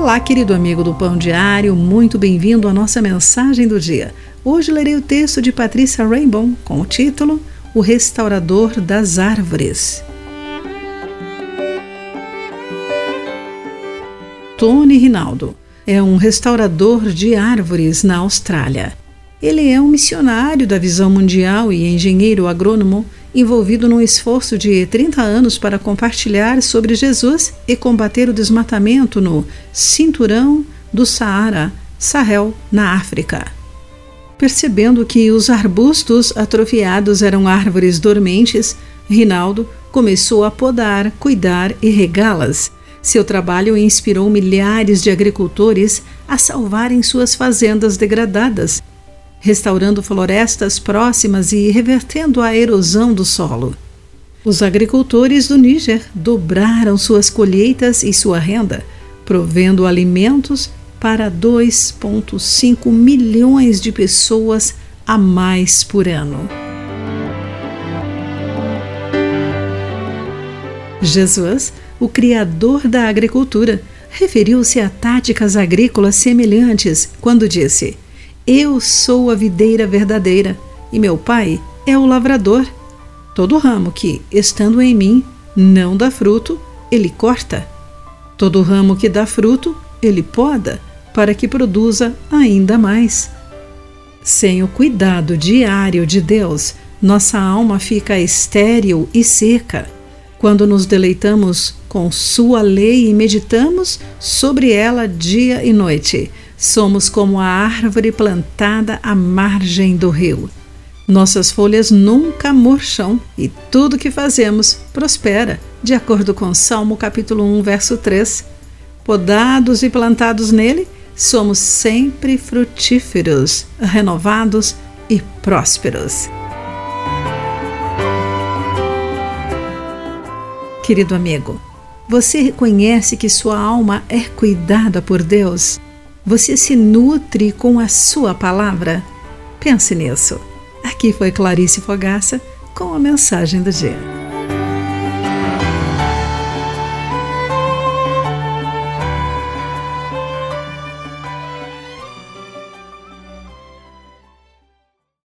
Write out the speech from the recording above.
Olá, querido amigo do Pão Diário, muito bem-vindo à nossa mensagem do dia. Hoje lerei o texto de Patrícia Rainbow com o título O Restaurador das Árvores. Tony Rinaldo é um restaurador de árvores na Austrália. Ele é um missionário da visão mundial e engenheiro agrônomo envolvido num esforço de 30 anos para compartilhar sobre Jesus e combater o desmatamento no cinturão do Saara, Sahel, na África. Percebendo que os arbustos atrofiados eram árvores dormentes, Rinaldo começou a podar, cuidar e regá-las. Seu trabalho inspirou milhares de agricultores a salvarem suas fazendas degradadas restaurando florestas próximas e revertendo a erosão do solo. Os agricultores do Níger dobraram suas colheitas e sua renda, provendo alimentos para 2,5 milhões de pessoas a mais por ano. Jesus, o Criador da agricultura, referiu-se a táticas agrícolas semelhantes quando disse: eu sou a videira verdadeira, e meu pai é o lavrador. Todo ramo que, estando em mim, não dá fruto, ele corta. Todo ramo que dá fruto, ele poda, para que produza ainda mais. Sem o cuidado diário de Deus, nossa alma fica estéril e seca. Quando nos deleitamos com Sua lei e meditamos sobre ela dia e noite, Somos como a árvore plantada à margem do rio. Nossas folhas nunca murcham e tudo que fazemos prospera, de acordo com Salmo capítulo 1, verso 3. Podados e plantados nele, somos sempre frutíferos, renovados e prósperos. Querido amigo, você reconhece que sua alma é cuidada por Deus? Você se nutre com a sua palavra? Pense nisso. Aqui foi Clarice Fogaça com a mensagem do dia.